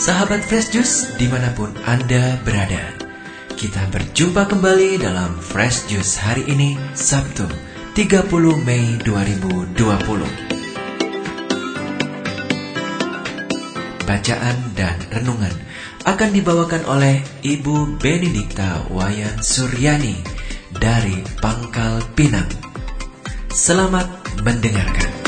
Sahabat Fresh Juice di mana pun Anda berada Kita berjumpa kembali dalam Fresh Juice hari ini Sabtu 30 Mei 2020 Bacaan dan renungan akan dibawakan oleh Ibu Benedikta Wayan Suryani dari Pangkal Pinang. Selamat mendengarkan.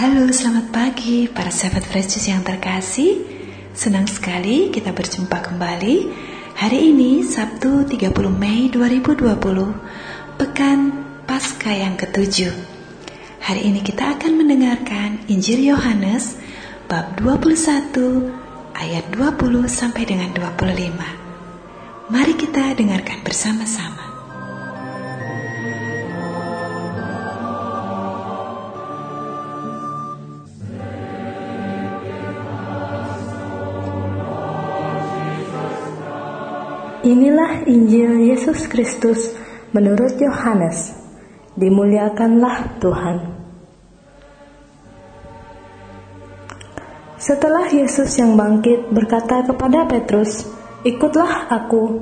Halo, selamat pagi para sahabat Fresh Juice yang terkasih. Senang sekali kita berjumpa kembali hari ini Sabtu 30 Mei 2020, pekan Pasca yang ketujuh. Hari ini kita akan mendengarkan Injil Yohanes bab 21 ayat 20 sampai dengan 25. Mari kita dengarkan bersama-sama. Inilah Injil Yesus Kristus menurut Yohanes. Dimuliakanlah Tuhan. Setelah Yesus yang bangkit berkata kepada Petrus, "Ikutlah aku."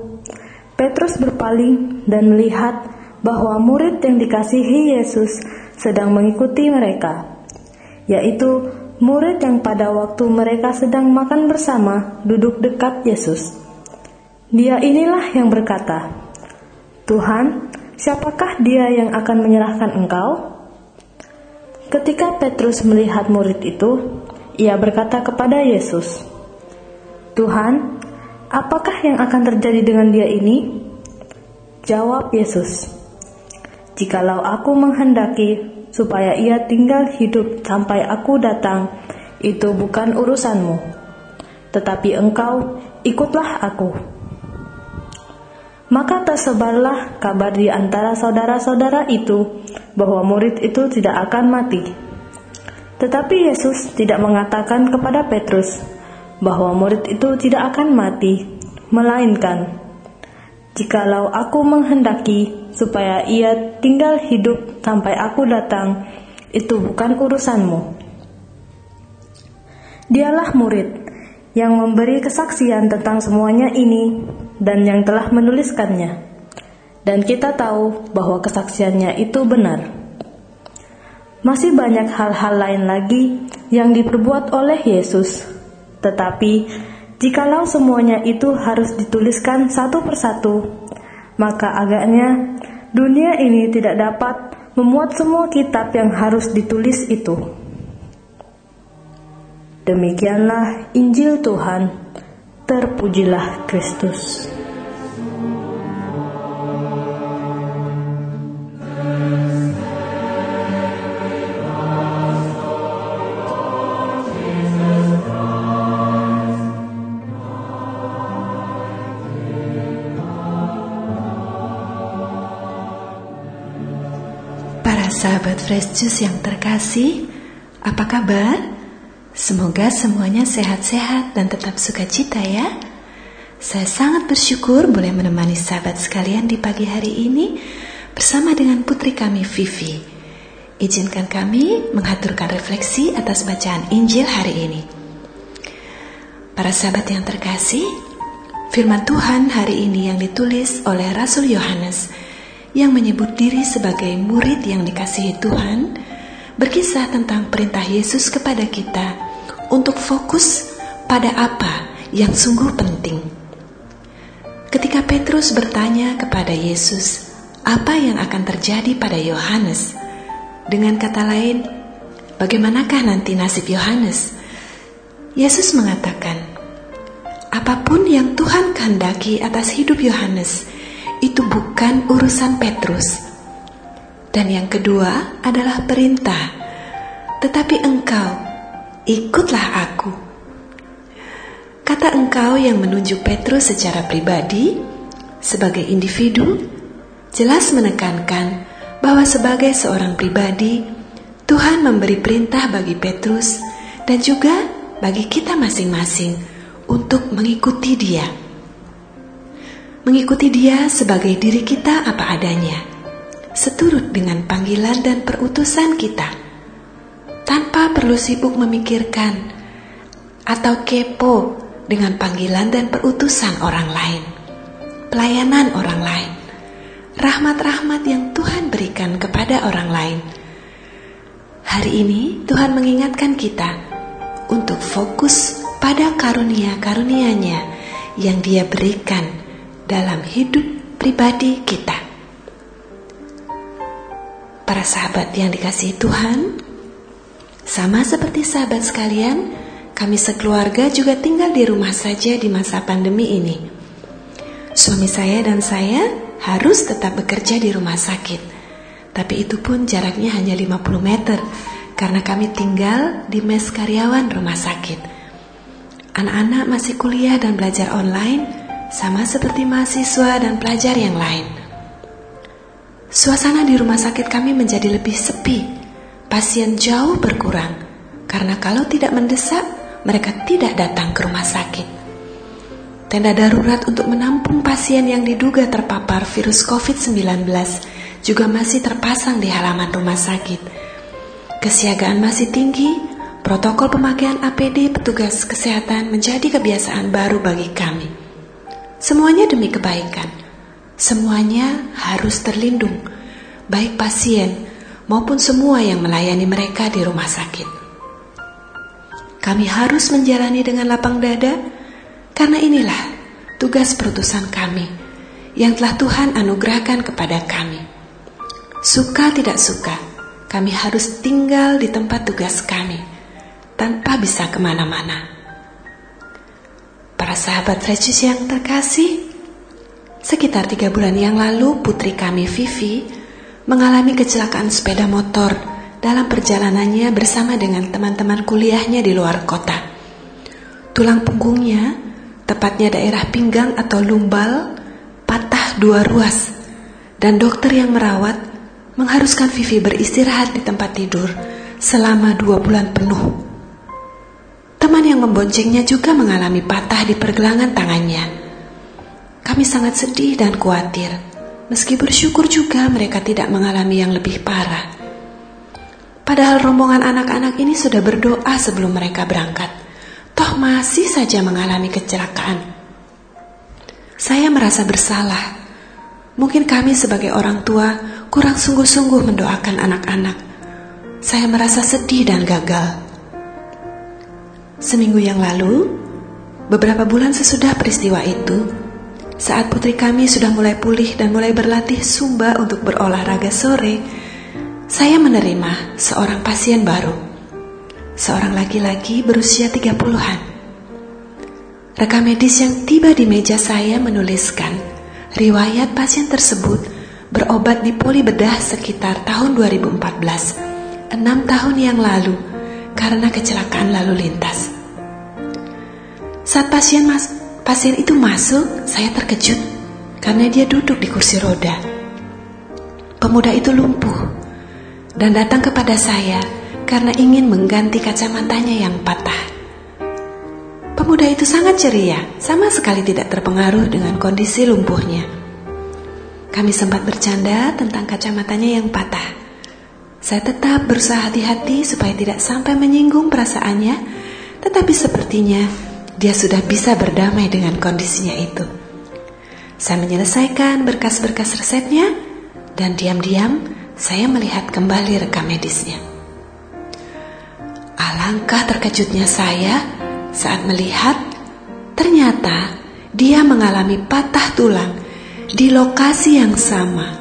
Petrus berpaling dan melihat bahwa murid yang dikasihi Yesus sedang mengikuti mereka, yaitu murid yang pada waktu mereka sedang makan bersama duduk dekat Yesus. Dia inilah yang berkata, "Tuhan, siapakah dia yang akan menyerahkan engkau?" Ketika Petrus melihat murid itu, ia berkata kepada Yesus, "Tuhan, apakah yang akan terjadi dengan dia ini?" Jawab Yesus, "Jikalau aku menghendaki supaya ia tinggal hidup sampai aku datang, itu bukan urusanmu. Tetapi engkau ikutlah aku." Maka tersebarlah kabar di antara saudara-saudara itu bahwa murid itu tidak akan mati. Tetapi Yesus tidak mengatakan kepada Petrus bahwa murid itu tidak akan mati, melainkan, "Jikalau aku menghendaki supaya ia tinggal hidup sampai aku datang, itu bukan urusanmu." Dialah murid yang memberi kesaksian tentang semuanya ini dan yang telah menuliskannya. Dan kita tahu bahwa kesaksiannya itu benar. Masih banyak hal-hal lain lagi yang diperbuat oleh Yesus. Tetapi, jikalau semuanya itu harus dituliskan satu persatu, maka agaknya dunia ini tidak dapat memuat semua kitab yang harus ditulis itu. Demikianlah Injil Tuhan. Terpujilah Kristus. Para sahabat Fresh Juice yang terkasih, apa kabar? Semoga semuanya sehat-sehat dan tetap sukacita ya. Saya sangat bersyukur boleh menemani sahabat sekalian di pagi hari ini bersama dengan putri kami Vivi. Izinkan kami mengaturkan refleksi atas bacaan Injil hari ini. Para sahabat yang terkasih, firman Tuhan hari ini yang ditulis oleh Rasul Yohanes yang menyebut diri sebagai murid yang dikasihi Tuhan berkisah tentang perintah Yesus kepada kita untuk fokus pada apa yang sungguh penting. Ketika Petrus bertanya kepada Yesus, apa yang akan terjadi pada Yohanes? Dengan kata lain, bagaimanakah nanti nasib Yohanes? Yesus mengatakan, apa pun yang Tuhan kehendaki atas hidup Yohanes, itu bukan urusan Petrus. Dan yang kedua adalah perintah, tetapi engkau ikutlah aku. Kata engkau yang menunjuk Petrus secara pribadi, sebagai individu, jelas menekankan bahwa sebagai seorang pribadi, Tuhan memberi perintah bagi Petrus dan juga bagi kita masing-masing untuk mengikuti Dia. Mengikuti Dia sebagai diri kita apa adanya, seturut dengan panggilan dan perutusan kita, tanpa perlu sibuk memikirkan atau kepo dengan panggilan dan perutusan orang lain, pelayanan orang lain, rahmat-rahmat yang Tuhan berikan kepada orang lain. Hari ini Tuhan mengingatkan kita untuk fokus pada karunia-karunianya yang Dia berikan dalam hidup pribadi kita. Para sahabat yang dikasihi Tuhan, sama seperti sahabat sekalian, kami sekeluarga juga tinggal di rumah saja di masa pandemi ini. Suami saya dan saya harus tetap bekerja di rumah sakit. Tapi itu pun jaraknya hanya 50 meter karena kami tinggal di mes karyawan rumah sakit. Anak-anak masih kuliah dan belajar online sama seperti mahasiswa dan pelajar yang lain. Suasana di rumah sakit kami menjadi lebih sepi. Pasien jauh berkurang karena kalau tidak mendesak mereka tidak datang ke rumah sakit. Tenda darurat untuk menampung pasien yang diduga terpapar virus COVID-19 juga masih terpasang di halaman rumah sakit. Kesiagaan masih tinggi, protokol pemakaian APD petugas kesehatan menjadi kebiasaan baru bagi kami. Semuanya demi kebaikan. Semuanya harus terlindung, baik pasien maupun semua yang melayani mereka di rumah sakit. Kami harus menjalani dengan lapang dada karena inilah tugas perutusan kami yang telah Tuhan anugerahkan kepada kami. Suka tidak suka, kami harus tinggal di tempat tugas kami tanpa bisa ke mana-mana. Para sahabat Fresh yang terkasih, sekitar tiga bulan yang lalu putri kami Vivi mengalami kecelakaan sepeda motor dalam perjalanannya bersama dengan teman-teman kuliahnya di luar kota. Tulang punggungnya, tepatnya daerah pinggang atau lumbal, patah dua ruas, dan dokter yang merawat mengharuskan Vivi beristirahat di tempat tidur selama dua bulan penuh. Teman yang memboncengnya juga mengalami patah di pergelangan tangannya. Kami sangat sedih dan khawatir, meski bersyukur juga mereka tidak mengalami yang lebih parah. Padahal rombongan anak-anak ini sudah berdoa sebelum mereka berangkat. Toh masih saja mengalami kecelakaan. Saya merasa bersalah. Mungkin kami sebagai orang tua kurang sungguh-sungguh mendoakan anak-anak. Saya merasa sedih dan gagal. Seminggu yang lalu, beberapa bulan sesudah peristiwa itu, saat putri kami sudah mulai pulih dan mulai berlatih sumba untuk berolahraga sore, saya menerima seorang pasien baru, seorang laki-laki berusia 30-an. Rekam medis yang tiba di meja saya menuliskan riwayat pasien tersebut berobat di poli bedah sekitar tahun 2014, enam tahun yang lalu karena kecelakaan lalu lintas. Saat pasien mas pasien itu masuk, saya terkejut karena dia duduk di kursi roda. Pemuda itu lumpuh dan datang kepada saya karena ingin mengganti kacamatanya yang patah. Pemuda itu sangat ceria, sama sekali tidak terpengaruh dengan kondisi lumpuhnya. Kami sempat bercanda tentang kacamatanya yang patah. Saya tetap berusaha hati-hati supaya tidak sampai menyinggung perasaannya, tetapi sepertinya dia sudah bisa berdamai dengan kondisinya itu. Saya menyelesaikan berkas-berkas resepnya dan diam-diam saya melihat kembali rekam medisnya. Alangkah terkejutnya saya saat melihat ternyata dia mengalami patah tulang di lokasi yang sama,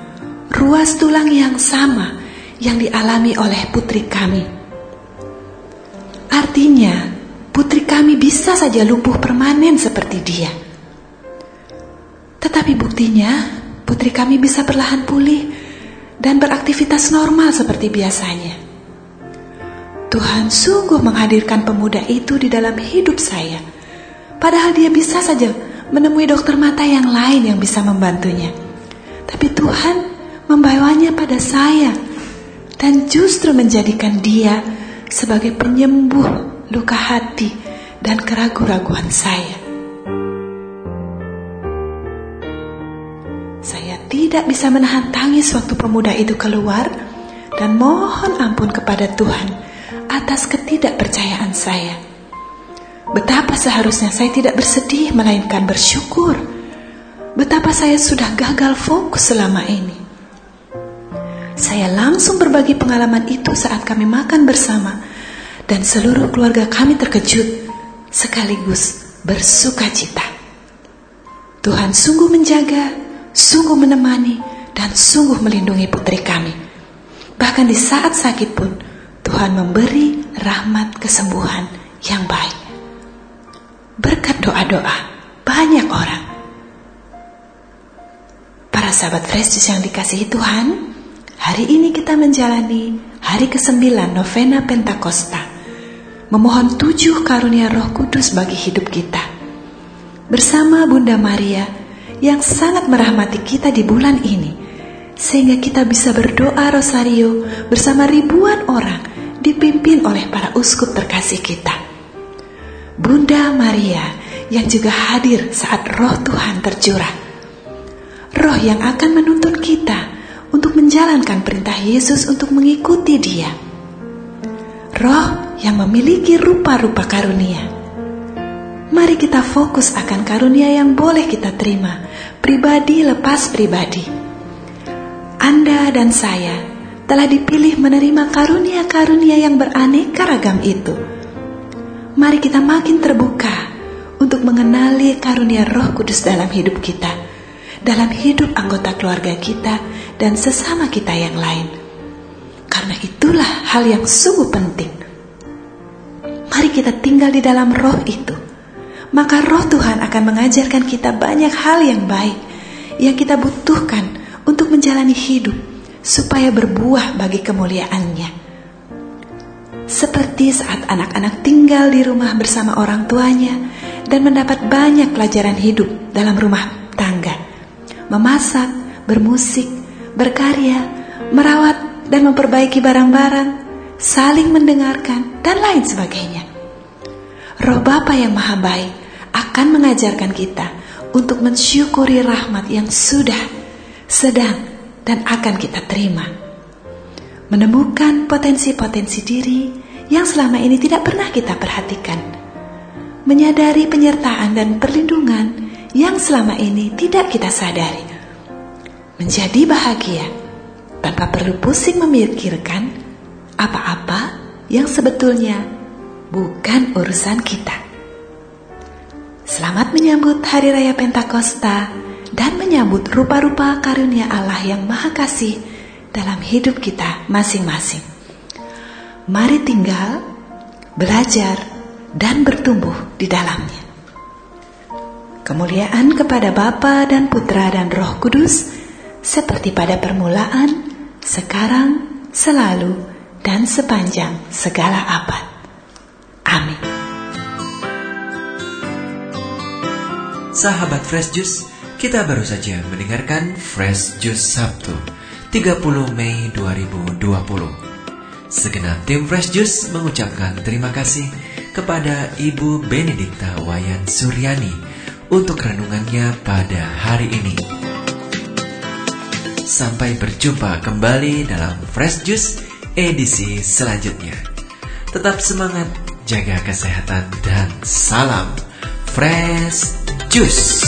ruas tulang yang sama yang dialami oleh putri kami. Artinya, putri kami bisa saja lumpuh permanen seperti dia. Tetapi buktinya, putri kami bisa perlahan pulih dan beraktivitas normal seperti biasanya. Tuhan sungguh menghadirkan pemuda itu di dalam hidup saya, Padahal dia bisa saja menemui dokter mata yang lain yang bisa membantunya. Tapi Tuhan membawanya pada saya dan justru menjadikan dia sebagai penyembuh luka hati dan keraguan-raguan saya. Saya tidak bisa menahan tangis waktu pemuda itu keluar dan mohon ampun kepada Tuhan atas ketidakpercayaan saya. Betapa seharusnya saya tidak bersedih melainkan bersyukur. Betapa saya sudah gagal fokus selama ini. Saya langsung berbagi pengalaman itu saat kami makan bersama dan seluruh keluarga kami terkejut sekaligus bersuka cita. Tuhan sungguh menjaga, sungguh menemani, dan sungguh melindungi putri kami. Bahkan di saat sakit pun, Tuhan memberi rahmat kesembuhan yang baik berkat doa-doa banyak orang. Para sahabat Fresh yang dikasihi Tuhan, hari ini kita menjalani hari ke-9 novena Pentakosta, memohon tujuh karunia roh kudus bagi hidup kita. Bersama Bunda Maria yang sangat merahmati kita di bulan ini, sehingga kita bisa berdoa rosario bersama ribuan orang dipimpin oleh para uskup terkasih kita. Bunda Maria yang juga hadir saat roh Tuhan tercurah. Roh yang akan menuntun kita untuk menjalankan perintah Yesus untuk mengikuti dia. Roh yang memiliki rupa-rupa karunia. Mari kita fokus akan karunia yang boleh kita terima, pribadi lepas pribadi. Anda dan saya telah dipilih menerima karunia-karunia yang beraneka ragam itu mari kita makin terbuka untuk mengenali karunia Roh Kudus dalam hidup kita, dalam hidup anggota keluarga kita, dan sesama kita yang lain. Karena itulah hal yang sungguh penting. Mari kita tinggal di dalam Roh itu, maka Roh Tuhan akan mengajarkan kita banyak hal yang baik yang kita butuhkan untuk menjalani hidup supaya berbuah bagi kemuliaannya. Seperti saat anak-anak tinggal di rumah bersama orang tuanya dan mendapat banyak pelajaran hidup dalam rumah tangga. Memasak, bermusik, berkarya, merawat dan memperbaiki barang-barang, saling mendengarkan, dan lain sebagainya. Roh Bapa yang Maha Baik akan mengajarkan kita untuk mensyukuri rahmat yang sudah, sedang, dan akan kita terima. Menemukan potensi-potensi diri yang selama ini tidak pernah kita perhatikan, menyadari penyertaan dan perlindungan yang selama ini tidak kita sadari, menjadi bahagia tanpa perlu pusing memikirkan apa-apa yang sebetulnya bukan urusan kita. Selamat menyambut Hari Raya Pentakosta dan menyambut rupa-rupa karunia Allah yang Maha Kasih dalam hidup kita masing-masing. Mari tinggal, belajar, dan bertumbuh di dalamnya. Kemuliaan kepada Bapa dan Putra dan Roh Kudus, seperti pada permulaan, sekarang, selalu, dan sepanjang segala abad. Amin. Sahabat Fresh Juice, kita baru saja mendengarkan Fresh Juice Sabtu 30 Mei 2020. Segenap tim Fresh Juice mengucapkan terima kasih kepada Ibu Benedikta Wayan Suryani untuk renungannya pada hari ini. Sampai berjumpa kembali dalam Fresh Juice edisi selanjutnya. Tetap semangat, jaga kesehatan, dan salam Fresh Juice.